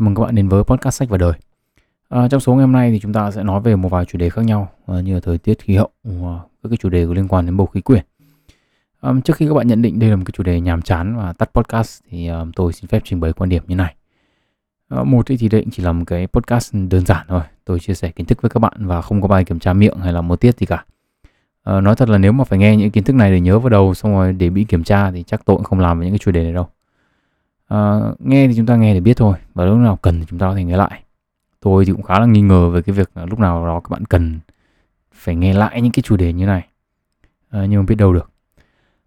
Chào mừng các bạn đến với podcast sách và đời. À, trong số ngày hôm nay thì chúng ta sẽ nói về một vài chủ đề khác nhau à, như là thời tiết, khí hậu, và các cái chủ đề có liên quan đến bầu khí quyển. À, trước khi các bạn nhận định đây là một cái chủ đề nhàm chán và tắt podcast thì à, tôi xin phép trình bày quan điểm như này. À, một thì đây chỉ là một cái podcast đơn giản thôi. Tôi chia sẻ kiến thức với các bạn và không có bài kiểm tra miệng hay là một tiết gì cả. À, nói thật là nếu mà phải nghe những kiến thức này để nhớ vào đầu xong rồi để bị kiểm tra thì chắc tôi cũng không làm những cái chủ đề này đâu. À, nghe thì chúng ta nghe để biết thôi và lúc nào cần thì chúng ta có thể nghe lại. Tôi thì cũng khá là nghi ngờ về cái việc là lúc nào đó các bạn cần phải nghe lại những cái chủ đề như này. À, nhưng mà biết đâu được.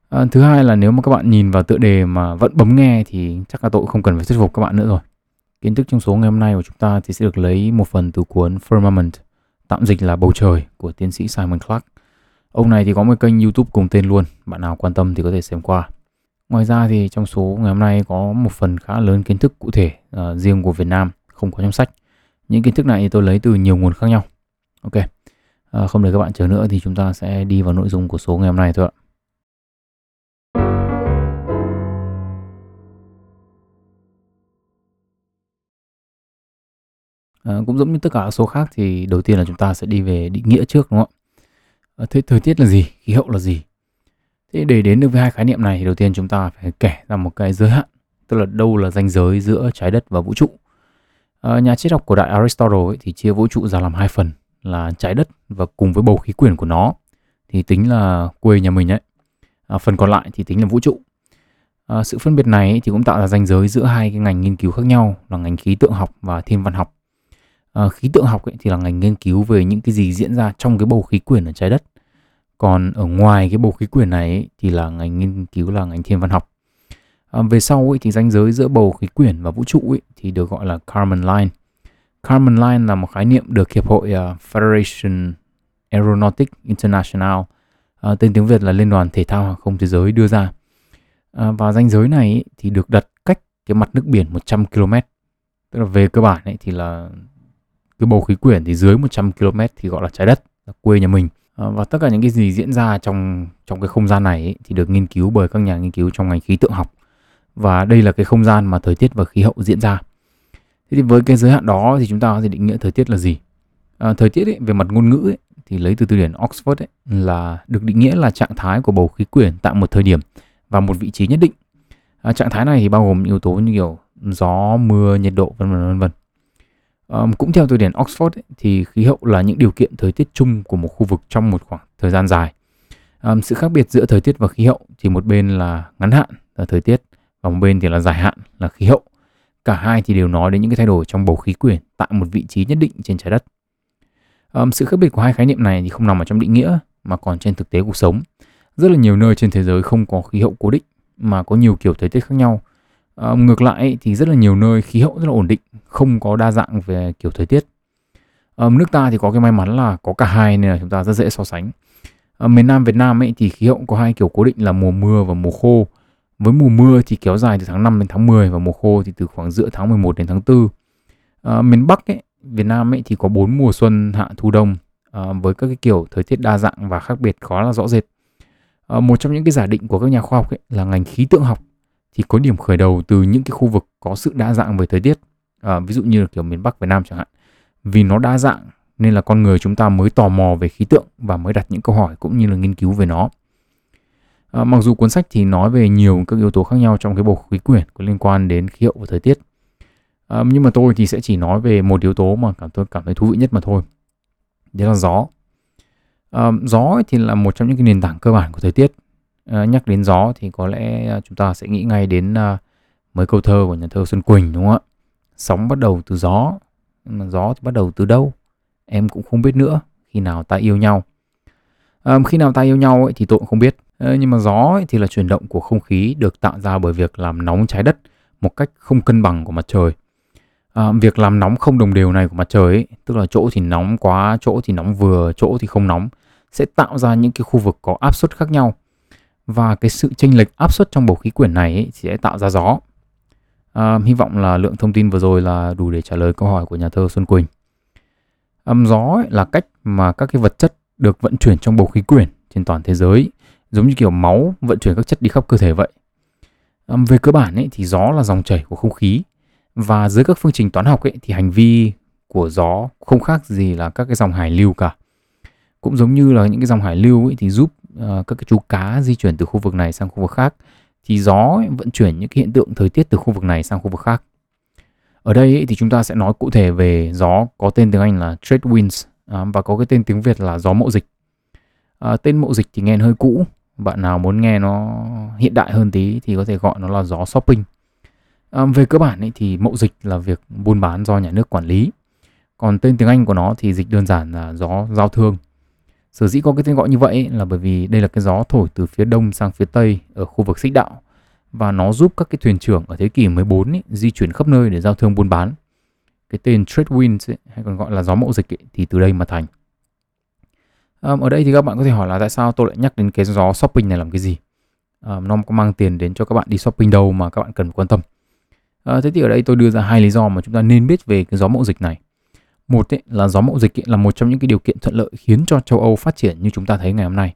À, thứ hai là nếu mà các bạn nhìn vào tựa đề mà vẫn bấm nghe thì chắc là tôi không cần phải thuyết phục các bạn nữa rồi. Kiến thức trong số ngày hôm nay của chúng ta thì sẽ được lấy một phần từ cuốn Firmament tạm dịch là bầu trời của tiến sĩ Simon Clark ông này thì có một kênh YouTube cùng tên luôn bạn nào quan tâm thì có thể xem qua. Ngoài ra thì trong số ngày hôm nay có một phần khá lớn kiến thức cụ thể uh, riêng của Việt Nam không có trong sách. Những kiến thức này thì tôi lấy từ nhiều nguồn khác nhau. Ok, uh, không để các bạn chờ nữa thì chúng ta sẽ đi vào nội dung của số ngày hôm nay thôi ạ. À, cũng giống như tất cả số khác thì đầu tiên là chúng ta sẽ đi về định nghĩa trước đúng không ạ? À, thế thời tiết là gì? Khí hậu là gì? Thế để đến được với hai khái niệm này thì đầu tiên chúng ta phải kể ra một cái giới hạn, tức là đâu là ranh giới giữa trái đất và vũ trụ. À, nhà triết học cổ đại Aristotle ấy, thì chia vũ trụ ra làm hai phần là trái đất và cùng với bầu khí quyển của nó thì tính là quê nhà mình ấy À, phần còn lại thì tính là vũ trụ. À, sự phân biệt này thì cũng tạo ra ranh giới giữa hai cái ngành nghiên cứu khác nhau là ngành khí tượng học và thiên văn học. À, khí tượng học ấy thì là ngành nghiên cứu về những cái gì diễn ra trong cái bầu khí quyển ở trái đất còn ở ngoài cái bầu khí quyển này ấy, thì là ngành nghiên cứu là ngành thiên văn học. À, về sau ấy, thì ranh giới giữa bầu khí quyển và vũ trụ ấy, thì được gọi là Kármán line. Kármán line là một khái niệm được hiệp hội uh, Federation Aeronautic International uh, tên tiếng Việt là Liên đoàn Thể thao Hàng không Thế giới đưa ra. Uh, và ranh giới này ấy, thì được đặt cách cái mặt nước biển 100 km tức là về cơ bản ấy, thì là cái bầu khí quyển thì dưới 100 km thì gọi là trái đất là quê nhà mình. Ờ, và tất cả những cái gì diễn ra trong trong cái không gian này ấy, thì được nghiên cứu bởi các nhà nghiên cứu trong ngành khí tượng học. Và đây là cái không gian mà thời tiết và khí hậu diễn ra. Thế thì với cái giới hạn đó thì chúng ta có thể định nghĩa thời tiết là gì? À, thời tiết ấy, về mặt ngôn ngữ ấy, thì lấy từ từ điển Oxford ấy, là được định nghĩa là trạng thái của bầu khí quyển tại một thời điểm và một vị trí nhất định. À, trạng thái này thì bao gồm những yếu tố như kiểu gió mưa nhiệt độ vân vân vân vân. Um, cũng theo từ điển Oxford ấy, thì khí hậu là những điều kiện thời tiết chung của một khu vực trong một khoảng thời gian dài. Um, sự khác biệt giữa thời tiết và khí hậu thì một bên là ngắn hạn là thời tiết và một bên thì là dài hạn là khí hậu. Cả hai thì đều nói đến những cái thay đổi trong bầu khí quyển tại một vị trí nhất định trên trái đất. Um, sự khác biệt của hai khái niệm này thì không nằm ở trong định nghĩa mà còn trên thực tế cuộc sống. Rất là nhiều nơi trên thế giới không có khí hậu cố định mà có nhiều kiểu thời tiết khác nhau À, ngược lại thì rất là nhiều nơi khí hậu rất là ổn định, không có đa dạng về kiểu thời tiết. À, nước ta thì có cái may mắn là có cả hai nên là chúng ta rất dễ so sánh. À, miền Nam Việt Nam ấy thì khí hậu có hai kiểu cố định là mùa mưa và mùa khô. Với mùa mưa thì kéo dài từ tháng 5 đến tháng 10 và mùa khô thì từ khoảng giữa tháng 11 đến tháng 4. À, miền Bắc ấy, Việt Nam ấy thì có bốn mùa xuân, hạ, thu, đông à, với các cái kiểu thời tiết đa dạng và khác biệt khá là rõ rệt. À, một trong những cái giả định của các nhà khoa học ấy là ngành khí tượng học thì có điểm khởi đầu từ những cái khu vực có sự đa dạng về thời tiết. À, ví dụ như là kiểu miền Bắc Việt Nam chẳng hạn. Vì nó đa dạng nên là con người chúng ta mới tò mò về khí tượng và mới đặt những câu hỏi cũng như là nghiên cứu về nó. À, mặc dù cuốn sách thì nói về nhiều các yếu tố khác nhau trong cái bầu khí quyển có liên quan đến khí hậu và thời tiết. À, nhưng mà tôi thì sẽ chỉ nói về một yếu tố mà cảm tôi cảm thấy thú vị nhất mà thôi. Đấy là gió. À, gió thì là một trong những cái nền tảng cơ bản của thời tiết. À, nhắc đến gió thì có lẽ ờ, chúng ta sẽ nghĩ ngay đến ờ, mấy câu thơ của nhà thơ Xuân Quỳnh đúng không ạ? Sóng bắt đầu từ gió, nhưng mà gió thì bắt đầu từ đâu? Em cũng không biết nữa. Khi nào ta yêu nhau? À, khi nào ta yêu nhau ấy, thì tôi cũng không biết. À, nhưng mà gió ấy, thì là chuyển động của không khí được tạo ra bởi việc làm nóng trái đất một cách không cân bằng của mặt trời. À, việc làm nóng không đồng đều này của mặt trời ấy, tức là chỗ thì nóng quá, chỗ thì nóng vừa, chỗ thì không nóng sẽ tạo ra những cái khu vực có áp suất khác nhau và cái sự chênh lệch áp suất trong bầu khí quyển này ấy, sẽ tạo ra gió. À, hy vọng là lượng thông tin vừa rồi là đủ để trả lời câu hỏi của nhà thơ Xuân Quỳnh. âm gió ấy là cách mà các cái vật chất được vận chuyển trong bầu khí quyển trên toàn thế giới, giống như kiểu máu vận chuyển các chất đi khắp cơ thể vậy. À, về cơ bản ấy, thì gió là dòng chảy của không khí Và dưới các phương trình toán học ấy thì hành vi của gió không khác gì là các cái dòng hải lưu cả. Cũng giống như là những cái dòng hải lưu ấy thì giúp uh, các cái chú cá di chuyển từ khu vực này sang khu vực khác thì gió ấy vận chuyển những cái hiện tượng thời tiết từ khu vực này sang khu vực khác. Ở đây ấy, thì chúng ta sẽ nói cụ thể về gió có tên tiếng Anh là trade winds à, và có cái tên tiếng Việt là gió mậu dịch. À, tên mậu dịch thì nghe hơi cũ. Bạn nào muốn nghe nó hiện đại hơn tí thì có thể gọi nó là gió shopping. À, về cơ bản ấy, thì mậu dịch là việc buôn bán do nhà nước quản lý. Còn tên tiếng Anh của nó thì dịch đơn giản là gió giao thương. Sở dĩ có cái tên gọi như vậy là bởi vì đây là cái gió thổi từ phía đông sang phía tây ở khu vực xích đạo và nó giúp các cái thuyền trưởng ở thế kỷ 14 ấy, di chuyển khắp nơi để giao thương buôn bán. Cái tên trade winds ấy, hay còn gọi là gió mậu dịch ấy, thì từ đây mà thành. Um, ở đây thì các bạn có thể hỏi là tại sao tôi lại nhắc đến cái gió shopping này làm cái gì? Um, nó có mang tiền đến cho các bạn đi shopping đâu mà các bạn cần quan tâm. Uh, thế thì ở đây tôi đưa ra hai lý do mà chúng ta nên biết về cái gió mậu dịch này. Một ấy, là gió mậu dịch ấy, là một trong những cái điều kiện thuận lợi khiến cho châu Âu phát triển như chúng ta thấy ngày hôm nay.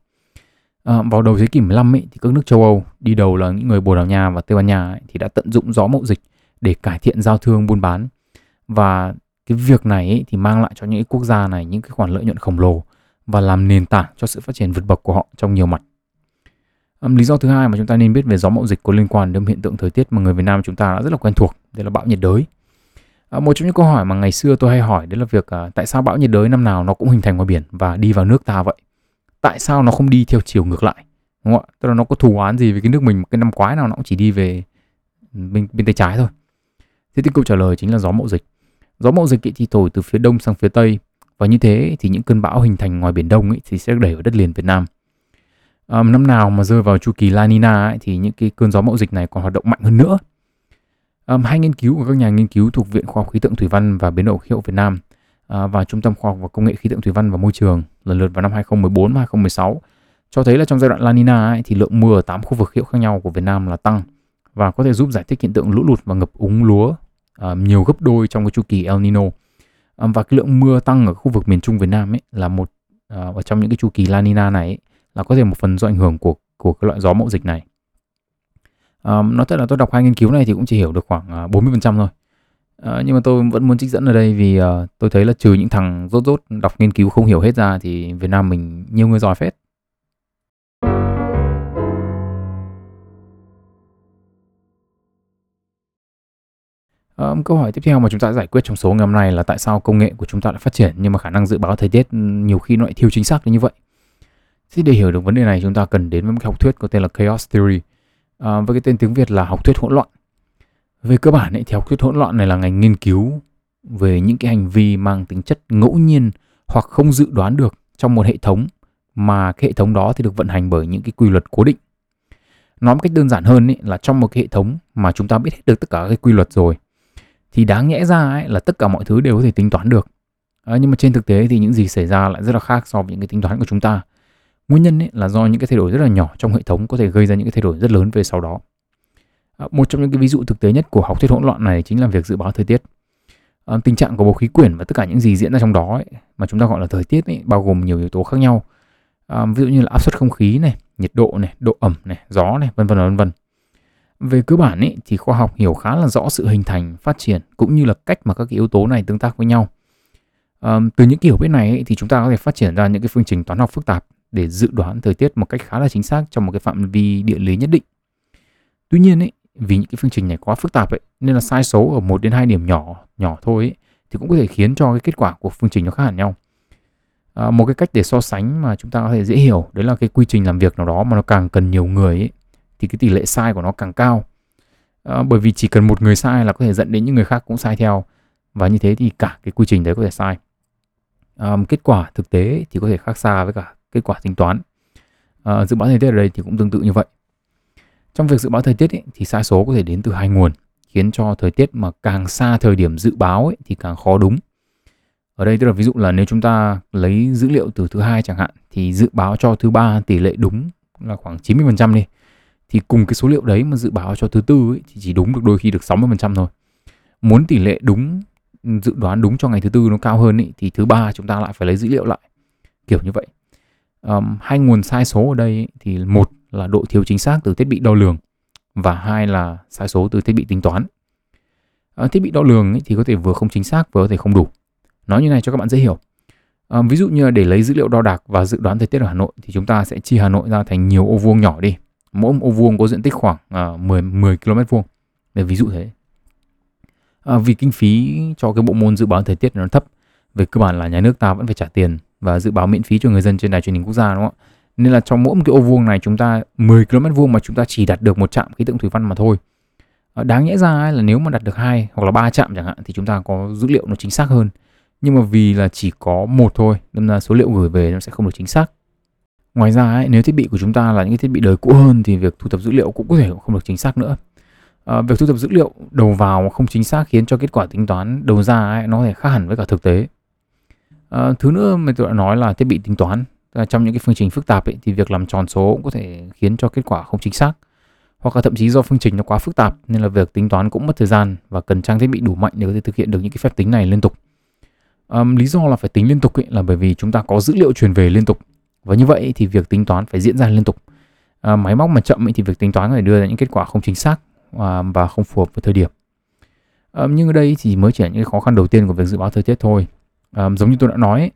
À, vào đầu thế kỷ 15 ấy, thì các nước châu Âu đi đầu là những người Bồ Đào Nha và Tây Ban Nha ấy, thì đã tận dụng gió mậu dịch để cải thiện giao thương buôn bán và cái việc này ấy, thì mang lại cho những quốc gia này những cái khoản lợi nhuận khổng lồ và làm nền tảng cho sự phát triển vượt bậc của họ trong nhiều mặt. Um, lý do thứ hai mà chúng ta nên biết về gió mậu dịch có liên quan đến hiện tượng thời tiết mà người Việt Nam chúng ta đã rất là quen thuộc, đây là bão nhiệt đới. À, một trong những câu hỏi mà ngày xưa tôi hay hỏi đấy là việc à, tại sao bão nhiệt đới năm nào nó cũng hình thành ngoài biển và đi vào nước ta vậy? Tại sao nó không đi theo chiều ngược lại? Đúng không ạ? Tức là nó có thù oán gì với cái nước mình cái năm quái nào nó cũng chỉ đi về bên bên tay trái thôi. Thế thì câu trả lời chính là gió mậu dịch. Gió mậu dịch thì thổi từ phía đông sang phía tây và như thế thì những cơn bão hình thành ngoài biển Đông ấy, thì sẽ đẩy vào đất liền Việt Nam. À, năm nào mà rơi vào chu kỳ La Nina ấy, thì những cái cơn gió mậu dịch này còn hoạt động mạnh hơn nữa. Um, hai nghiên cứu của các nhà nghiên cứu thuộc Viện Khoa học Khí tượng Thủy văn và Biến đổi khí hậu Việt Nam uh, và Trung tâm Khoa học và Công nghệ Khí tượng Thủy văn và Môi trường lần lượt vào năm 2014 và 2016 cho thấy là trong giai đoạn La Nina ấy, thì lượng mưa ở 8 khu vực khí hậu khác nhau của Việt Nam là tăng và có thể giúp giải thích hiện tượng lũ lụt và ngập úng lúa uh, nhiều gấp đôi trong cái chu kỳ El Nino. Um, và cái lượng mưa tăng ở khu vực miền Trung Việt Nam ấy là một uh, ở trong những cái chu kỳ La Nina này ấy, là có thể một phần do ảnh hưởng của của cái loại gió mậu dịch này. Um, nói thật là tôi đọc hai nghiên cứu này thì cũng chỉ hiểu được khoảng à, 40% thôi. Uh, nhưng mà tôi vẫn muốn trích dẫn ở đây vì uh, tôi thấy là trừ những thằng rốt rốt đọc nghiên cứu không hiểu hết ra thì Việt Nam mình nhiều người giỏi phết. Um, câu hỏi tiếp theo mà chúng ta giải quyết trong số ngày hôm nay là tại sao công nghệ của chúng ta lại phát triển nhưng mà khả năng dự báo thời tiết nhiều khi nó lại thiếu chính xác đến như vậy. Thì để hiểu được vấn đề này chúng ta cần đến với một học thuyết có tên là Chaos Theory à, với cái tên tiếng Việt là học thuyết hỗn loạn. Về cơ bản ấy, thì học thuyết hỗn loạn này là ngành nghiên cứu về những cái hành vi mang tính chất ngẫu nhiên hoặc không dự đoán được trong một hệ thống mà cái hệ thống đó thì được vận hành bởi những cái quy luật cố định. Nói một cách đơn giản hơn ấy, là trong một cái hệ thống mà chúng ta biết hết được tất cả các quy luật rồi thì đáng nhẽ ra ấy, là tất cả mọi thứ đều có thể tính toán được. À, nhưng mà trên thực tế thì những gì xảy ra lại rất là khác so với những cái tính toán của chúng ta. Nguyên nhân ấy là do những cái thay đổi rất là nhỏ trong hệ thống có thể gây ra những cái thay đổi rất lớn về sau đó. À, một trong những cái ví dụ thực tế nhất của học thuyết hỗn loạn này chính là việc dự báo thời tiết. À, tình trạng của bầu khí quyển và tất cả những gì diễn ra trong đó ấy, mà chúng ta gọi là thời tiết ấy, bao gồm nhiều yếu tố khác nhau. À, ví dụ như là áp suất không khí này, nhiệt độ này, độ ẩm này, gió này, vân vân vân vân. Về cơ bản ấy, thì khoa học hiểu khá là rõ sự hình thành, phát triển cũng như là cách mà các cái yếu tố này tương tác với nhau. À, từ những kiểu biết này ấy, thì chúng ta có thể phát triển ra những cái phương trình toán học phức tạp để dự đoán thời tiết một cách khá là chính xác trong một cái phạm vi địa lý nhất định. Tuy nhiên ấy, vì những cái phương trình này quá phức tạp ấy, nên là sai số ở một đến hai điểm nhỏ nhỏ thôi ấy, thì cũng có thể khiến cho cái kết quả của phương trình nó khác hẳn nhau. À, một cái cách để so sánh mà chúng ta có thể dễ hiểu đấy là cái quy trình làm việc nào đó mà nó càng cần nhiều người ấy, thì cái tỷ lệ sai của nó càng cao. À, bởi vì chỉ cần một người sai là có thể dẫn đến những người khác cũng sai theo và như thế thì cả cái quy trình đấy có thể sai. À, kết quả thực tế thì có thể khác xa với cả kết quả tính toán. À, dự báo thời tiết ở đây thì cũng tương tự như vậy. Trong việc dự báo thời tiết ấy, thì sai số có thể đến từ hai nguồn, khiến cho thời tiết mà càng xa thời điểm dự báo ấy, thì càng khó đúng. Ở đây tức là ví dụ là nếu chúng ta lấy dữ liệu từ thứ hai chẳng hạn thì dự báo cho thứ ba tỷ lệ đúng là khoảng 90% đi. Thì cùng cái số liệu đấy mà dự báo cho thứ tư ấy, thì chỉ đúng được đôi khi được 60% thôi. Muốn tỷ lệ đúng dự đoán đúng cho ngày thứ tư nó cao hơn ý, thì thứ ba chúng ta lại phải lấy dữ liệu lại kiểu như vậy um, hai nguồn sai số ở đây thì một là độ thiếu chính xác từ thiết bị đo lường và hai là sai số từ thiết bị tính toán. À, thiết bị đo lường ấy thì có thể vừa không chính xác vừa có thể không đủ. Nói như này cho các bạn dễ hiểu. À, ví dụ như là để lấy dữ liệu đo đạc và dự đoán thời tiết ở Hà Nội thì chúng ta sẽ chia Hà Nội ra thành nhiều ô vuông nhỏ đi. Mỗi ô vuông có diện tích khoảng à, 10 10 km vuông. Để ví dụ thế. À, vì kinh phí cho cái bộ môn dự báo thời tiết nó thấp về cơ bản là nhà nước ta vẫn phải trả tiền và dự báo miễn phí cho người dân trên đài truyền hình quốc gia đúng không ạ? Nên là trong mỗi một cái ô vuông này chúng ta 10 km vuông mà chúng ta chỉ đặt được một trạm khí tượng thủy văn mà thôi. Ờ, đáng nhẽ ra là nếu mà đặt được hai hoặc là ba trạm chẳng hạn thì chúng ta có dữ liệu nó chính xác hơn. Nhưng mà vì là chỉ có một thôi nên là số liệu gửi về nó sẽ không được chính xác. Ngoài ra ấy, nếu thiết bị của chúng ta là những cái thiết bị đời cũ hơn thì việc thu thập dữ liệu cũng có thể không được chính xác nữa. À, việc thu thập dữ liệu đầu vào không chính xác khiến cho kết quả tính toán đầu ra ấy, nó có thể khác hẳn với cả thực tế à, thứ nữa mà tôi đã nói là thiết bị tính toán trong những cái phương trình phức tạp ấy, thì việc làm tròn số cũng có thể khiến cho kết quả không chính xác hoặc là thậm chí do phương trình nó quá phức tạp nên là việc tính toán cũng mất thời gian và cần trang thiết bị đủ mạnh để có thể thực hiện được những cái phép tính này liên tục. Um, lý do là phải tính liên tục ấy, là bởi vì chúng ta có dữ liệu truyền về liên tục và như vậy thì việc tính toán phải diễn ra liên tục. À, máy móc mà chậm ấy, thì việc tính toán có thể đưa ra những kết quả không chính xác à, và không phù hợp với thời điểm. À, nhưng ở đây thì mới chỉ là những khó khăn đầu tiên của việc dự báo thời tiết thôi. À, giống như tôi đã nói ấy,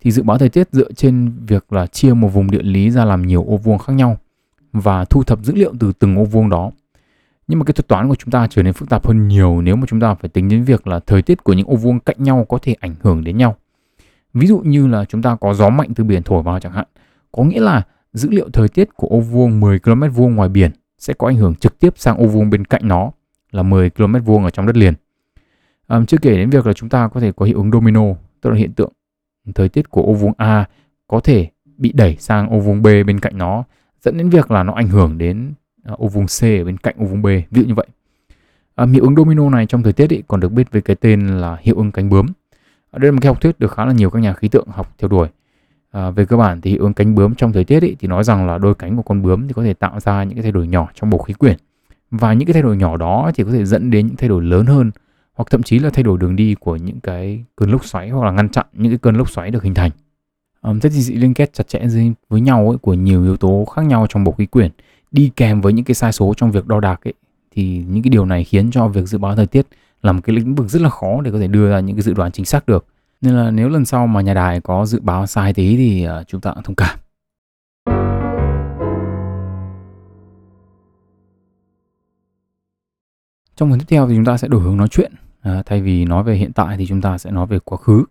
thì dự báo thời tiết dựa trên việc là chia một vùng địa lý ra làm nhiều ô vuông khác nhau và thu thập dữ liệu từ từng ô vuông đó. Nhưng mà cái thuật toán của chúng ta trở nên phức tạp hơn nhiều nếu mà chúng ta phải tính đến việc là thời tiết của những ô vuông cạnh nhau có thể ảnh hưởng đến nhau. Ví dụ như là chúng ta có gió mạnh từ biển thổi vào chẳng hạn, có nghĩa là dữ liệu thời tiết của ô vuông 10 km vuông ngoài biển sẽ có ảnh hưởng trực tiếp sang ô vuông bên cạnh nó là 10 km vuông ở trong đất liền. À, chưa kể đến việc là chúng ta có thể có hiệu ứng domino, tức là hiện tượng thời tiết của ô vuông A có thể bị đẩy sang ô vuông B bên cạnh nó dẫn đến việc là nó ảnh hưởng đến à, ô vuông C ở bên cạnh ô vuông B. Ví dụ như vậy. À, hiệu ứng domino này trong thời tiết ý, còn được biết với cái tên là hiệu ứng cánh bướm. À, đây là một cái học thuyết được khá là nhiều các nhà khí tượng học theo đuổi. À, về cơ bản thì hiệu ứng cánh bướm trong thời tiết ý, thì nói rằng là đôi cánh của con bướm thì có thể tạo ra những cái thay đổi nhỏ trong bầu khí quyển. Và những cái thay đổi nhỏ đó thì có thể dẫn đến những thay đổi lớn hơn hoặc thậm chí là thay đổi đường đi của những cái cơn lốc xoáy hoặc là ngăn chặn những cái cơn lốc xoáy được hình thành Um, thế thì sự liên kết chặt chẽ với nhau ấy, của nhiều yếu tố khác nhau trong bầu khí quyển đi kèm với những cái sai số trong việc đo đạc ấy, thì những cái điều này khiến cho việc dự báo thời tiết là một cái lĩnh vực rất là khó để có thể đưa ra những cái dự đoán chính xác được. Nên là nếu lần sau mà nhà đài có dự báo sai tí thì uh, chúng ta cũng thông cảm. Trong phần tiếp theo thì chúng ta sẽ đổi hướng nói chuyện. À, thay vì nói về hiện tại thì chúng ta sẽ nói về quá khứ.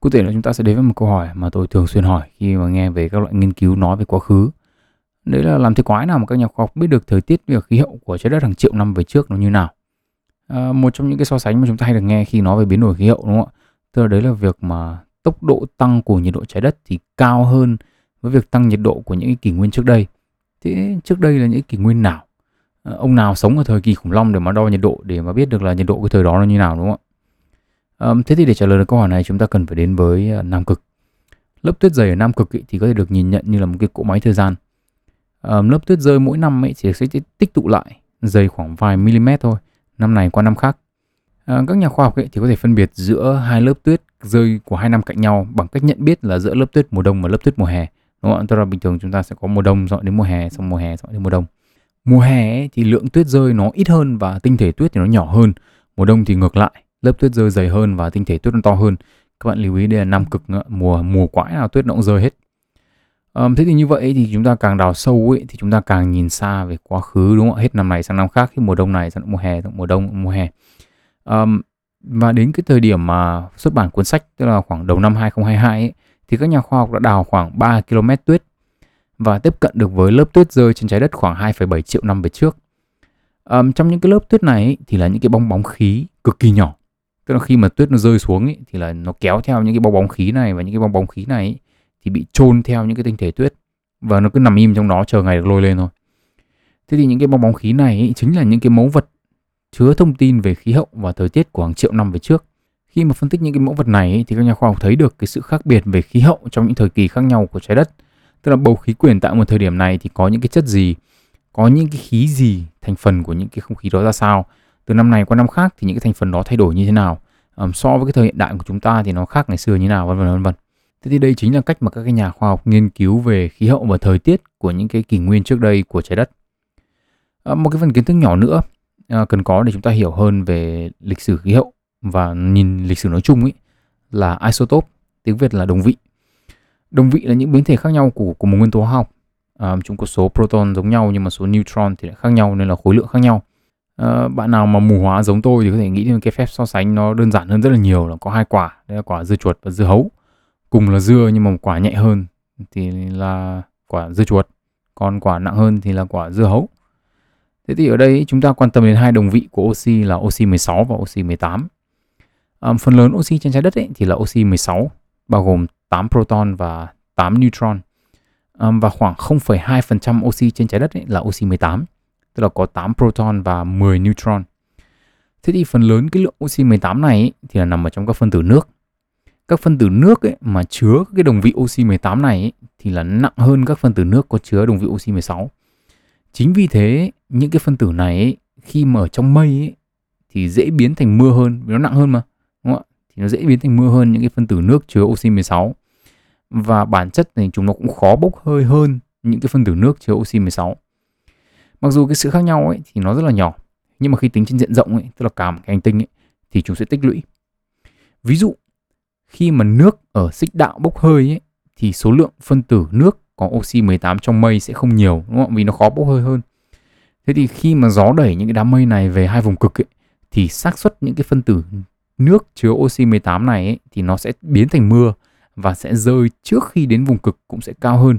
Cụ thể là chúng ta sẽ đến với một câu hỏi mà tôi thường xuyên hỏi khi mà nghe về các loại nghiên cứu nói về quá khứ. Đấy là làm thế quái nào mà các nhà khoa học biết được thời tiết và khí hậu của trái đất hàng triệu năm về trước nó như nào. À, một trong những cái so sánh mà chúng ta hay được nghe khi nói về biến đổi khí hậu đúng không ạ? Tức là đấy là việc mà tốc độ tăng của nhiệt độ trái đất thì cao hơn với việc tăng nhiệt độ của những cái kỷ nguyên trước đây. Thế trước đây là những kỷ nguyên nào? Ờ, ông nào sống ở thời kỳ khủng long để mà đo nhiệt độ để mà biết được là nhiệt độ cái thời đó nó như nào đúng không ạ? Um, thế thì để trả lời được câu hỏi này chúng ta cần phải đến với ờ, Nam Cực. Lớp tuyết dày ở Nam Cực ý, thì có thể được nhìn nhận như là một cái cỗ máy thời gian. Um, lớp tuyết rơi mỗi năm ấy chỉ sẽ tích tụ lại dày khoảng vài mm thôi, năm này qua năm khác. Ờ, các nhà khoa học ấy thì có thể phân biệt giữa hai lớp tuyết rơi của hai năm cạnh nhau bằng cách nhận biết là giữa lớp tuyết mùa đông và lớp tuyết mùa hè. Đúng không? ạ? Tức là bình thường chúng ta sẽ có mùa đông dọn đến mùa hè, xong mùa hè dọn đến mùa đông. Mùa hè ấy, thì lượng tuyết rơi nó ít hơn và tinh thể tuyết thì nó nhỏ hơn. Mùa đông thì ngược lại lớp tuyết rơi dày hơn và tinh thể tuyết nó to hơn. Các bạn lưu ý đây là năm cực mùa mùa quãi nào tuyết nó cũng rơi hết. Um, thế thì như vậy thì chúng ta càng đào sâu ấy thì chúng ta càng nhìn xa về quá khứ đúng không ạ? Hết năm này sang năm khác khi mùa đông này sang mùa hè sang mùa đông mùa hè. Um, và đến cái thời điểm mà xuất bản cuốn sách tức là khoảng đầu năm 2022 ấy, thì các nhà khoa học đã đào khoảng 3 km tuyết và tiếp cận được với lớp tuyết rơi trên trái đất khoảng 2,7 triệu năm về trước. Um, trong những cái lớp tuyết này ấy, thì là những cái bong bóng khí cực kỳ nhỏ. Tức là khi mà tuyết nó rơi xuống ấy, thì là nó kéo theo những cái bong bóng khí này và những cái bong bóng khí này ấy, thì bị chôn theo những cái tinh thể tuyết. Và nó cứ nằm im trong đó chờ ngày được lôi lên thôi. Thế thì những cái bong bóng khí này ấy, chính là những cái mẫu vật chứa thông tin về khí hậu và thời tiết của hàng triệu năm về trước. Khi mà phân tích những cái mẫu vật này ấy, thì các nhà khoa học thấy được cái sự khác biệt về khí hậu trong những thời kỳ khác nhau của trái đất tức là bầu khí quyển tại một thời điểm này thì có những cái chất gì có những cái khí gì thành phần của những cái không khí đó ra sao? Từ năm này qua năm khác thì những cái thành phần đó thay đổi như thế nào? Um, so với cái thời hiện đại của chúng ta thì nó khác ngày xưa như nào? Vân vân vân vân. Thế thì đây chính là cách mà các cái nhà khoa học nghiên cứu về khí hậu và thời tiết của những cái kỷ nguyên trước đây của trái đất. À, một cái phần kiến thức nhỏ nữa uh, cần có để chúng ta hiểu hơn về lịch sử khí hậu và nhìn lịch sử nói chung ấy là isotope, tiếng Việt là đồng vị. Đồng vị là những biến thể khác nhau của của một nguyên tố hóa học. À, chúng có số proton giống nhau nhưng mà số neutron thì lại khác nhau nên là khối lượng khác nhau. À, bạn nào mà mù hóa giống tôi thì có thể nghĩ đến cái phép so sánh nó đơn giản hơn rất là nhiều là có hai quả, đây là quả dưa chuột và dưa hấu. Cùng là dưa nhưng mà một quả nhẹ hơn thì là quả dưa chuột, còn quả nặng hơn thì là quả dưa hấu. Thế thì ở đây chúng ta quan tâm đến hai đồng vị của oxy là oxy 16 và oxy 18. À, phần lớn oxy trên trái đất ấy, thì là oxy 16, bao gồm 8 proton và 8 neutron. Um, và khoảng 0,2% oxy trên trái đất ấy, là oxy 18, tức là có 8 proton và 10 neutron. Thế thì phần lớn cái lượng oxy 18 này ấy, thì là nằm ở trong các phân tử nước. Các phân tử nước ấy, mà chứa cái đồng vị oxy 18 này ấy, thì là nặng hơn các phân tử nước có chứa đồng vị oxy 16. Chính vì thế những cái phân tử này ấy, khi mà ở trong mây ấy, thì dễ biến thành mưa hơn vì nó nặng hơn mà đúng không ạ thì nó dễ biến thành mưa hơn những cái phân tử nước chứa oxy 16 và bản chất thì chúng nó cũng khó bốc hơi hơn những cái phân tử nước chứa oxy 16 mặc dù cái sự khác nhau ấy thì nó rất là nhỏ nhưng mà khi tính trên diện rộng ấy tức là cả một cái hành tinh ấy thì chúng sẽ tích lũy ví dụ khi mà nước ở xích đạo bốc hơi ấy thì số lượng phân tử nước có oxy 18 trong mây sẽ không nhiều đúng không? Vì nó khó bốc hơi hơn. Thế thì khi mà gió đẩy những cái đám mây này về hai vùng cực ấy, thì xác suất những cái phân tử nước chứa oxy 18 này ấy, thì nó sẽ biến thành mưa và sẽ rơi trước khi đến vùng cực cũng sẽ cao hơn.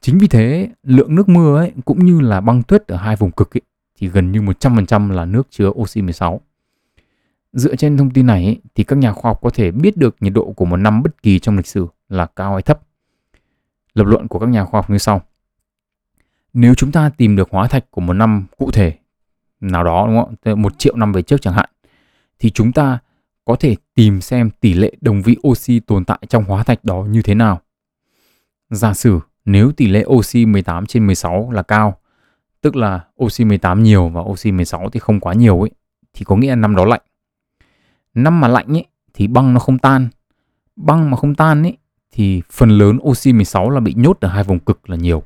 Chính vì thế, lượng nước mưa ấy cũng như là băng tuyết ở hai vùng cực ấy, thì gần như 100% là nước chứa oxy 16. Dựa trên thông tin này ấy, thì các nhà khoa học có thể biết được nhiệt độ của một năm bất kỳ trong lịch sử là cao hay thấp. Lập luận của các nhà khoa học như sau. Nếu chúng ta tìm được hóa thạch của một năm cụ thể nào đó đúng không? Một triệu năm về trước chẳng hạn thì chúng ta có thể tìm xem tỷ lệ đồng vị oxy tồn tại trong hóa thạch đó như thế nào. Giả sử nếu tỷ lệ oxy 18 trên 16 là cao, tức là oxy 18 nhiều và oxy 16 thì không quá nhiều ấy, thì có nghĩa là năm đó lạnh. Năm mà lạnh ấy thì băng nó không tan. Băng mà không tan ấy thì phần lớn oxy 16 là bị nhốt ở hai vùng cực là nhiều.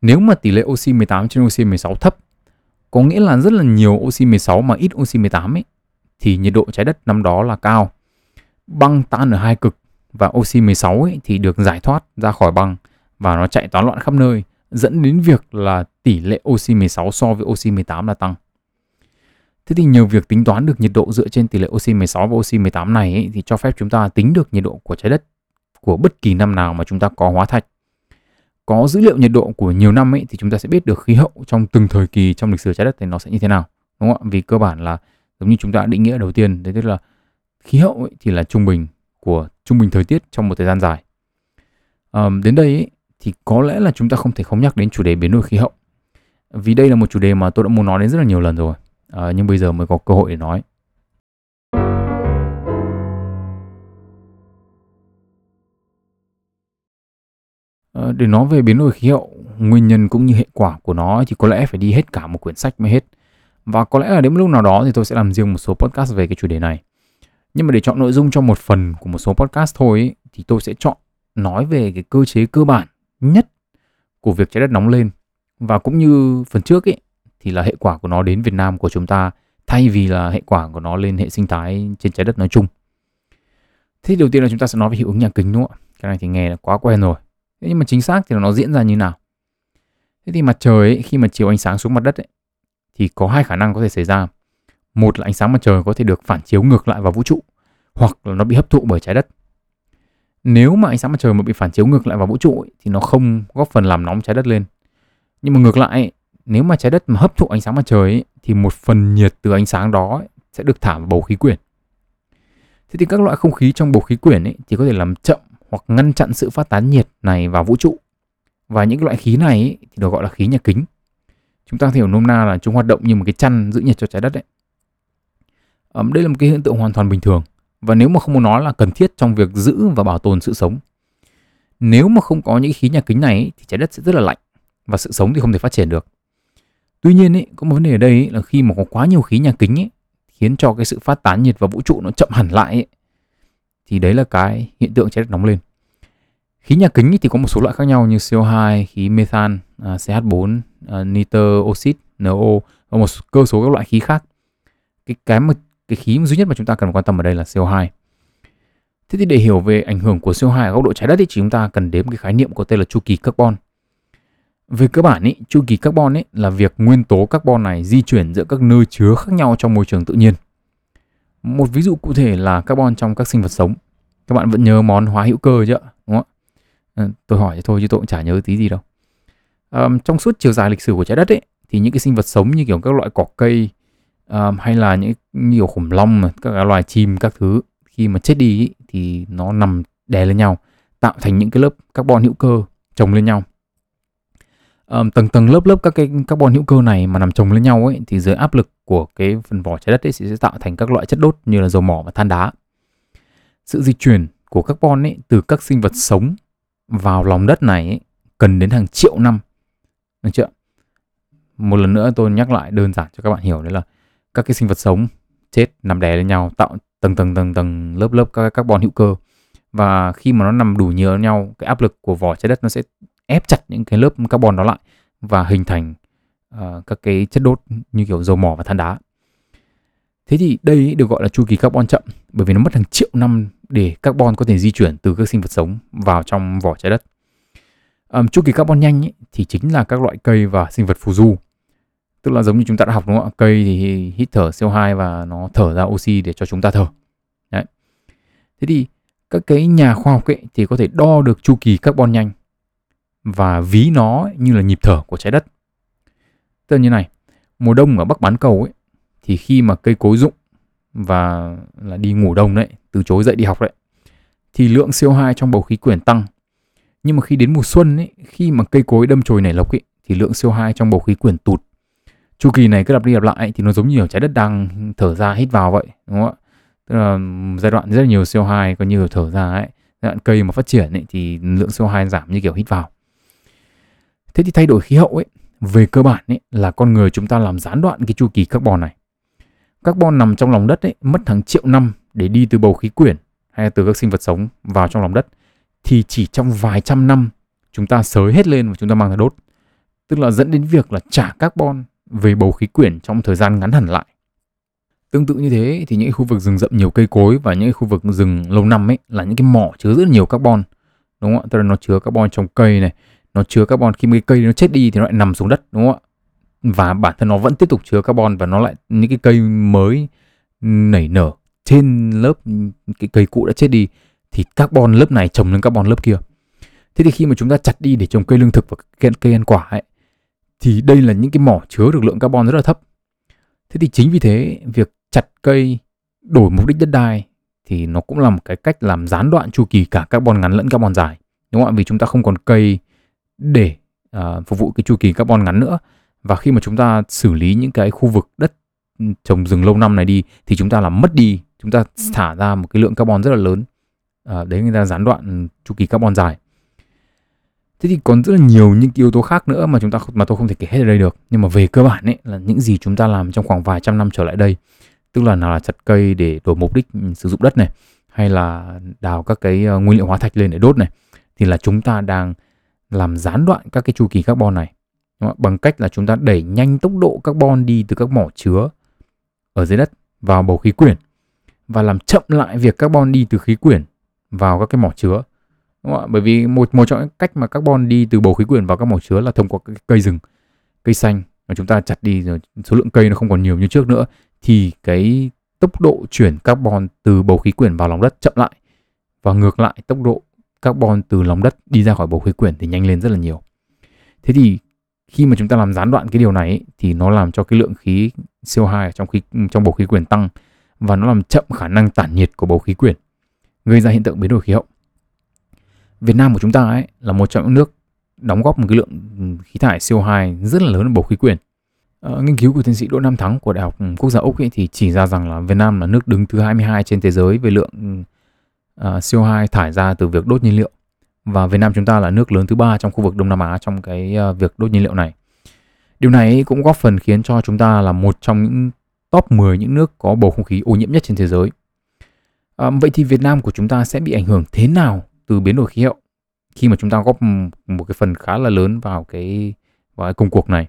Nếu mà tỷ lệ oxy 18 trên oxy 16 thấp, có nghĩa là rất là nhiều oxy 16 mà ít oxy 18 ấy, thì nhiệt độ trái đất năm đó là cao. Băng tan ở hai cực và oxy 16 ấy thì được giải thoát ra khỏi băng và nó chạy toán loạn khắp nơi, dẫn đến việc là tỷ lệ oxy 16 so với oxy 18 là tăng. Thế thì nhờ việc tính toán được nhiệt độ dựa trên tỷ lệ oxy 16 và oxy 18 này ấy, thì cho phép chúng ta tính được nhiệt độ của trái đất của bất kỳ năm nào mà chúng ta có hóa thạch. Có dữ liệu nhiệt độ của nhiều năm ấy thì chúng ta sẽ biết được khí hậu trong từng thời kỳ trong lịch sử trái đất thì nó sẽ như thế nào. Đúng không ạ? Vì cơ bản là giống như chúng ta đã định nghĩa đầu tiên đấy tức là khí hậu ấy thì là trung bình của trung bình thời tiết trong một thời gian dài. à, đến đây ấy, thì có lẽ là chúng ta không thể không nhắc đến chủ đề biến đổi khí hậu. Vì đây là một chủ đề mà tôi đã muốn nói đến rất là nhiều lần rồi. à, nhưng bây giờ mới có cơ hội để nói. Ờ, để nói về biến đổi khí hậu, nguyên nhân cũng như hệ quả của nó thì có lẽ phải đi hết cả một quyển sách mới hết. Và có lẽ là đến một lúc nào đó thì tôi sẽ làm riêng một số podcast về cái chủ đề này. Nhưng mà để chọn nội dung cho một phần của một số podcast thôi ý, thì tôi sẽ chọn nói về cái cơ chế cơ bản nhất của việc trái đất nóng lên và cũng như phần trước ấy thì là hệ quả của nó đến Việt Nam của chúng ta thay vì là hệ quả của nó lên hệ sinh thái trên trái đất nói chung. Thế đầu tiên là chúng ta sẽ nói về hiệu ứng nhà kính đúng không ạ? Cái này thì nghe là quá quen rồi. Thế nhưng mà chính xác thì nó diễn ra như nào? Thế thì mặt trời ấy, khi mà chiếu ánh sáng xuống mặt đất ấy, thì có hai khả năng có thể xảy ra. Một là ánh sáng mặt trời có thể được phản chiếu ngược lại vào vũ trụ hoặc là nó bị hấp thụ bởi trái đất. Nếu mà ánh sáng mặt trời mà bị phản chiếu ngược lại vào vũ trụ ấy, thì nó không góp phần làm nóng trái đất lên. Nhưng mà ngược lại, ấy, nếu mà trái đất mà hấp thụ ánh sáng mặt trời ấy, thì một phần nhiệt từ ánh sáng đó ấy, sẽ được thả vào bầu khí quyển. Thế thì các loại không khí trong bầu khí quyển ấy, thì có thể làm chậm hoặc ngăn chặn sự phát tán nhiệt này vào vũ trụ. Và những loại khí này ấy, thì được gọi là khí nhà kính. Chúng ta hiểu nôm na là chúng hoạt động như một cái chăn giữ nhiệt cho trái đất đấy. Um, đây là một cái hiện tượng hoàn toàn bình thường và nếu mà không muốn nói là cần thiết trong việc giữ và bảo tồn sự sống. Nếu mà không có những khí nhà kính này thì trái đất sẽ rất là lạnh và sự sống thì không thể phát triển được. Tuy nhiên ấy, có một vấn đề ở đây ấy, là khi mà có quá nhiều khí nhà kính ấy, khiến cho cái sự phát tán nhiệt vào vũ trụ nó chậm hẳn lại ấy, thì đấy là cái hiện tượng trái đất nóng lên. Khí nhà kính thì có một số loại khác nhau như CO2, khí methane, CH4, à, uh, nitơ oxit, NO và một cơ số các loại khí khác. Cái cái mà cái khí duy nhất mà chúng ta cần quan tâm ở đây là CO2. Thế thì để hiểu về ảnh hưởng của CO2 ở góc độ trái đất thì chúng ta cần đến cái khái niệm có tên là chu kỳ carbon. Về cơ bản ý, chu kỳ carbon ý, là việc nguyên tố carbon này di chuyển giữa các nơi chứa khác nhau trong môi trường tự nhiên. Một ví dụ cụ thể là carbon trong các sinh vật sống. Các bạn vẫn nhớ món hóa hữu cơ chứ đúng không ạ? Ờ, tôi hỏi thôi chứ tôi cũng chả nhớ tí gì đâu um, trong suốt chiều dài lịch sử của trái đất ấy, thì những cái sinh vật sống như kiểu các loại cỏ cây um, hay là những nhiều khủng long các loài chim các thứ khi mà chết đi ấy, thì nó nằm đè lên nhau tạo thành những cái lớp carbon hữu cơ chồng lên nhau. Um, tầng tầng lớp lớp các cái carbon hữu cơ này mà nằm chồng lên nhau ấy thì dưới áp lực của cái phần vỏ trái đất ấy sẽ tạo thành các loại chất đốt như là dầu mỏ và than đá. Sự di chuyển của carbon ấy từ các sinh vật sống vào lòng đất này ấy, cần đến hàng triệu năm được chưa? Một lần nữa tôi nhắc lại đơn giản cho các bạn hiểu đấy là các cái sinh vật sống chết nằm đè lên nhau tạo tầng tầng tầng tầng lớp lớp các carbon hữu cơ. Và khi mà nó nằm đủ nhiều nhau cái áp lực của vỏ trái đất nó sẽ ép chặt những cái lớp carbon đó lại và hình thành uh, các cái chất đốt như kiểu dầu mỏ và than đá. Thế thì đây được gọi là chu kỳ carbon chậm bởi vì nó mất hàng triệu năm để carbon có thể di chuyển từ các sinh vật sống vào trong vỏ trái đất um, chu kỳ carbon nhanh ấy, thì chính là các loại cây và sinh vật phù du. Tức là giống như chúng ta đã học đúng không ạ? Cây thì hít thở CO2 và nó thở ra oxy để cho chúng ta thở. Đấy. thế thì các cái nhà khoa học ấy thì có thể đo được chu kỳ carbon nhanh và ví nó như là nhịp thở của trái đất. Tức là như này mùa đông ở bắc bán cầu ấy thì khi mà cây cối rụng và là đi ngủ đông đấy từ chối dậy đi học đấy thì lượng CO2 trong bầu khí quyển tăng nhưng mà khi đến mùa xuân ấy, khi mà cây cối đâm chồi nảy lộc ấy, thì lượng CO2 trong bầu khí quyển tụt. Chu kỳ này cứ lặp đi lặp lại thì nó giống như trái đất đang thở ra hít vào vậy, đúng không ạ? Tức là giai đoạn rất là nhiều CO2 có nhiều thở ra ấy. Giai đoạn cây mà phát triển ấy, thì lượng CO2 giảm như kiểu hít vào. Thế thì thay đổi khí hậu ấy, về cơ bản ấy, là con người chúng ta làm gián đoạn cái chu kỳ carbon này. Carbon nằm trong lòng đất ấy, mất hàng triệu năm để đi từ bầu khí quyển hay từ các sinh vật sống vào trong lòng đất thì chỉ trong vài trăm năm chúng ta sới hết lên và chúng ta mang ra đốt tức là dẫn đến việc là trả carbon về bầu khí quyển trong thời gian ngắn hẳn lại. Tương tự như thế thì những khu vực rừng rậm nhiều cây cối và những khu vực rừng lâu năm ấy là những cái mỏ chứa rất nhiều carbon. Đúng không ạ? Tức là nó chứa carbon trong cây này, nó chứa carbon khi cái cây nó chết đi thì nó lại nằm xuống đất đúng không ạ? Và bản thân nó vẫn tiếp tục chứa carbon và nó lại những cái cây mới nảy nở trên lớp cái cây cũ đã chết đi thì carbon lớp này trồng lên carbon lớp kia. Thế thì khi mà chúng ta chặt đi để trồng cây lương thực và cây, cây ăn quả ấy thì đây là những cái mỏ chứa được lượng carbon rất là thấp. Thế thì chính vì thế việc chặt cây đổi mục đích đất đai thì nó cũng là một cái cách làm gián đoạn chu kỳ cả carbon ngắn lẫn carbon dài. Đúng không ạ? Vì chúng ta không còn cây để uh, phục vụ cái chu kỳ carbon ngắn nữa và khi mà chúng ta xử lý những cái khu vực đất trồng rừng lâu năm này đi thì chúng ta làm mất đi, chúng ta thả ra một cái lượng carbon rất là lớn à, đấy người ta gián đoạn chu kỳ carbon dài. Thế thì còn rất là nhiều những yếu tố khác nữa mà chúng ta mà tôi không thể kể hết ở đây được. Nhưng mà về cơ bản ấy là những gì chúng ta làm trong khoảng vài trăm năm trở lại đây. Tức là nào là chặt cây để đổi mục đích ừ, sử dụng đất này hay là đào các cái ờ, nguyên liệu hóa thạch lên để đốt này thì là chúng ta đang làm gián đoạn các cái chu kỳ carbon này bằng cách là chúng ta đẩy nhanh tốc độ carbon đi từ các mỏ chứa ở dưới đất vào bầu khí quyển và làm chậm lại việc carbon đi từ khí quyển vào các cái mỏ chứa Đúng không ạ? Bởi vì một một trong những cách mà carbon đi từ bầu khí quyển vào các mỏ chứa là thông qua cái cây rừng, cây xanh mà chúng ta chặt đi rồi số lượng cây nó không còn nhiều như trước nữa thì cái tốc độ chuyển carbon từ bầu khí quyển vào lòng đất chậm lại và ngược lại tốc độ carbon từ lòng đất đi ra khỏi bầu khí quyển thì nhanh lên rất là nhiều. Thế thì khi mà chúng ta làm gián đoạn cái điều này ấy, thì nó làm cho cái lượng khí CO2 trong khí trong bầu khí quyển tăng và nó làm chậm khả năng tản nhiệt của bầu khí quyển gây ra hiện tượng biến đổi khí hậu. Việt Nam của chúng ta ấy là một trong những nước đóng góp một cái lượng khí thải CO2 rất là lớn vào bầu khí quyển. À, nghiên cứu của tiến sĩ Đỗ Nam Thắng của Đại học Quốc gia Úc ấy thì chỉ ra rằng là Việt Nam là nước đứng thứ 22 trên thế giới về lượng ờ, uh, CO2 thải ra từ việc đốt nhiên liệu và Việt Nam chúng ta là nước lớn thứ ba trong khu vực Đông Nam Á trong cái uh, việc đốt nhiên liệu này. Điều này cũng góp phần khiến cho chúng ta là một trong những top 10 những nước có bầu không khí ô nhiễm nhất trên thế giới. À, vậy thì Việt Nam của chúng ta sẽ bị ảnh hưởng thế nào từ biến đổi khí hậu khi mà chúng ta góp một cái phần khá là lớn vào cái vào cái công cuộc này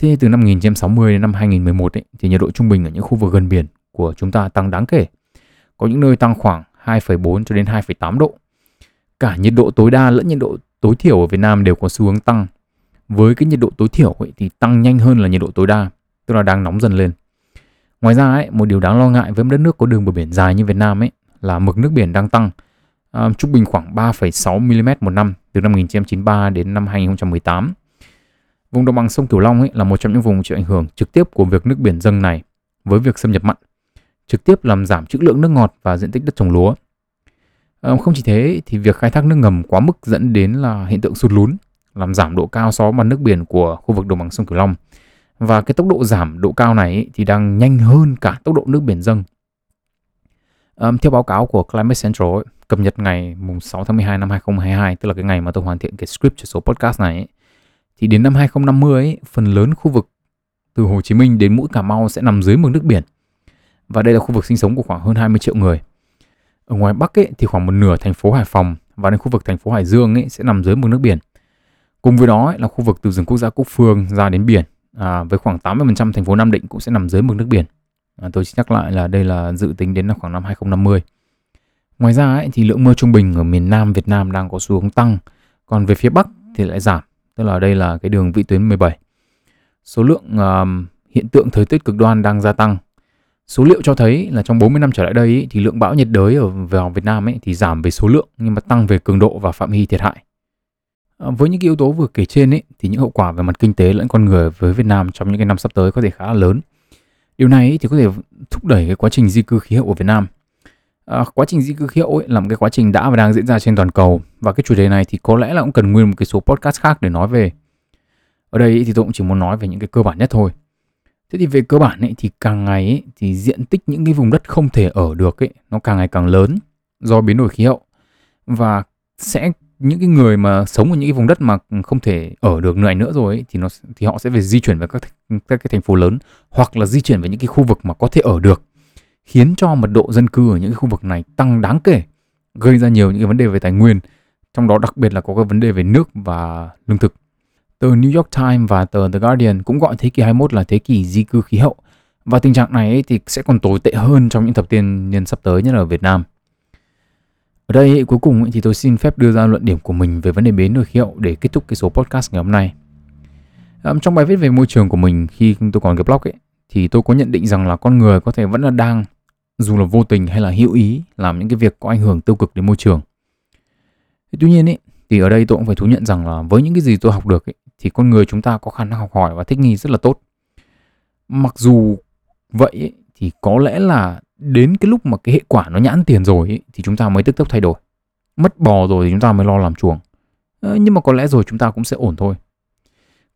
Thế từ năm 1960 đến năm 2011 ấy, thì nhiệt độ trung bình ở những khu vực gần biển của chúng ta tăng đáng kể. Có những nơi tăng khoảng 2,4 cho đến 2,8 độ. Cả nhiệt độ tối đa lẫn nhiệt độ tối thiểu ở Việt Nam đều có xu hướng tăng. Với cái nhiệt độ tối thiểu ấy, thì tăng nhanh hơn là nhiệt độ tối đa, tức là đang nóng dần lên. Ngoài ra ấy, một điều đáng lo ngại với một đất nước có đường bờ biển dài như Việt Nam ấy là mực nước biển đang tăng, uh, trung bình khoảng 3,6 mm một năm từ năm 1993 đến năm 2018. Vùng đồng bằng sông Cửu Long ấy là một trong những vùng chịu ảnh hưởng trực tiếp của việc nước biển dâng này với việc xâm nhập mặn, trực tiếp làm giảm trữ lượng nước ngọt và diện tích đất trồng lúa. À, không chỉ thế thì việc khai thác nước ngầm quá mức dẫn đến là hiện tượng sụt lún, làm giảm độ cao so với mặt nước biển của khu vực đồng bằng sông Cửu Long. Và cái tốc độ giảm độ cao này thì đang nhanh hơn cả tốc độ nước biển dâng. Um, theo báo cáo của Climate Central ấy, cập nhật ngày mùng 6 tháng 12 năm 2022, tức là cái ngày mà tôi hoàn thiện cái script cho số podcast này ấy, thì đến năm 2050 ấy, phần lớn khu vực từ Hồ Chí Minh đến mũi Cà Mau sẽ nằm dưới mực nước biển. Và đây là khu vực sinh sống của khoảng hơn 20 triệu người. Ở ngoài Bắc ấy, thì khoảng một nửa thành phố Hải Phòng và đến khu vực thành phố Hải Dương ấy, sẽ nằm dưới mực nước biển. Cùng với đó ấy, là khu vực từ rừng quốc gia Cúc Phương ra đến biển à, với khoảng 80% thành phố Nam Định cũng sẽ nằm dưới mực nước biển. À, tôi xin nhắc lại là đây là dự tính đến khoảng năm 2050. Ngoài ra ấy, thì lượng mưa trung bình ở miền Nam Việt Nam đang có xu hướng tăng, còn về phía Bắc thì lại giảm tức là đây là cái đường vĩ tuyến 17. Số lượng uh, hiện tượng thời tiết cực đoan đang gia tăng. Số liệu cho thấy là trong 40 năm trở lại đây ấy, thì lượng bão nhiệt đới ở vào Việt Nam ấy thì giảm về số lượng nhưng mà tăng về cường độ và phạm vi thiệt hại. Ờ, với những cái yếu tố vừa kể trên ấy, thì những hậu quả về mặt kinh tế lẫn con người với Việt Nam trong những cái năm sắp tới có thể khá là lớn. Điều này ấy, thì có thể thúc đẩy cái quá trình di cư khí hậu của Việt Nam À, quá trình di cư khí hậu ấy là một cái quá trình đã và đang diễn ra trên toàn cầu và cái chủ đề này thì có lẽ là cũng cần nguyên một cái số podcast khác để nói về. Ở đây thì tôi cũng chỉ muốn nói về những cái cơ bản nhất thôi. Thế thì về cơ bản ấy thì càng ngày ấy, thì diện tích những cái vùng đất không thể ở được ấy nó càng ngày càng lớn do biến đổi khí hậu và sẽ những cái người mà sống ở những cái vùng đất mà không thể ở được này nữa rồi ấy, thì nó thì họ sẽ phải di chuyển về các các cái thành phố lớn hoặc là di chuyển về những cái khu vực mà có thể ở được khiến cho mật độ dân cư ở những cái khu vực này tăng đáng kể, gây ra nhiều những cái vấn đề về tài nguyên, trong đó đặc biệt là có cái vấn đề về nước và lương thực. Tờ New York Times và tờ The Guardian cũng gọi thế kỷ 21 là thế kỷ di cư khí hậu. Và tình trạng này thì sẽ còn tồi tệ hơn trong những thập niên niên sắp tới nhất là ở Việt Nam. Ở đây cuối cùng thì tôi xin phép đưa ra luận điểm của mình về vấn đề biến đổi khí hậu để kết thúc cái số podcast ngày hôm nay. trong bài viết về môi trường của mình khi tôi còn cái blog ấy thì tôi có nhận định rằng là con người có thể vẫn là đang dù là vô tình hay là hữu ý làm những cái việc có ảnh hưởng tiêu cực đến môi trường. Tuy nhiên ấy, thì ở đây tôi cũng phải thú nhận rằng là với những cái gì tôi học được ấy, thì con người chúng ta có khả năng học hỏi và thích nghi rất là tốt. Mặc dù vậy ấy, thì có lẽ là đến cái lúc mà cái hệ quả nó nhãn tiền rồi ấy, thì chúng ta mới tức tốc thay đổi. Mất bò rồi thì chúng ta mới lo làm chuồng. À, nhưng mà có lẽ rồi chúng ta cũng sẽ ổn thôi.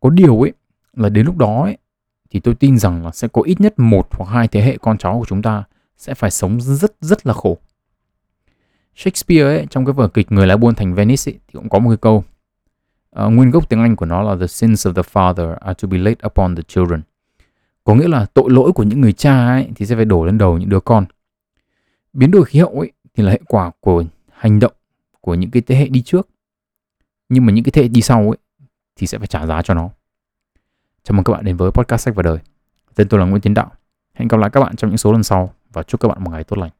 Có điều ấy là đến lúc đó ấy, thì tôi tin rằng là sẽ có ít nhất một hoặc hai thế hệ con cháu của chúng ta sẽ phải sống rất rất là khổ. Shakespeare ấy, trong cái vở kịch Người lái buôn thành Venice ấy, thì cũng có một cái câu uh, nguyên gốc tiếng Anh của nó là The sins of the father are to be laid upon the children. Có nghĩa là tội lỗi của những người cha ấy thì sẽ phải đổ lên đầu những đứa con. Biến đổi khí hậu ấy thì là hệ quả của hành động của những cái thế hệ đi trước. Nhưng mà những cái thế hệ đi sau ấy thì sẽ phải trả giá cho nó. Chào mừng các bạn đến với podcast sách và đời. Tên tôi là Nguyễn Tiến Đạo. Hẹn gặp lại các bạn trong những số lần sau và chúc các bạn một ngày tốt lành.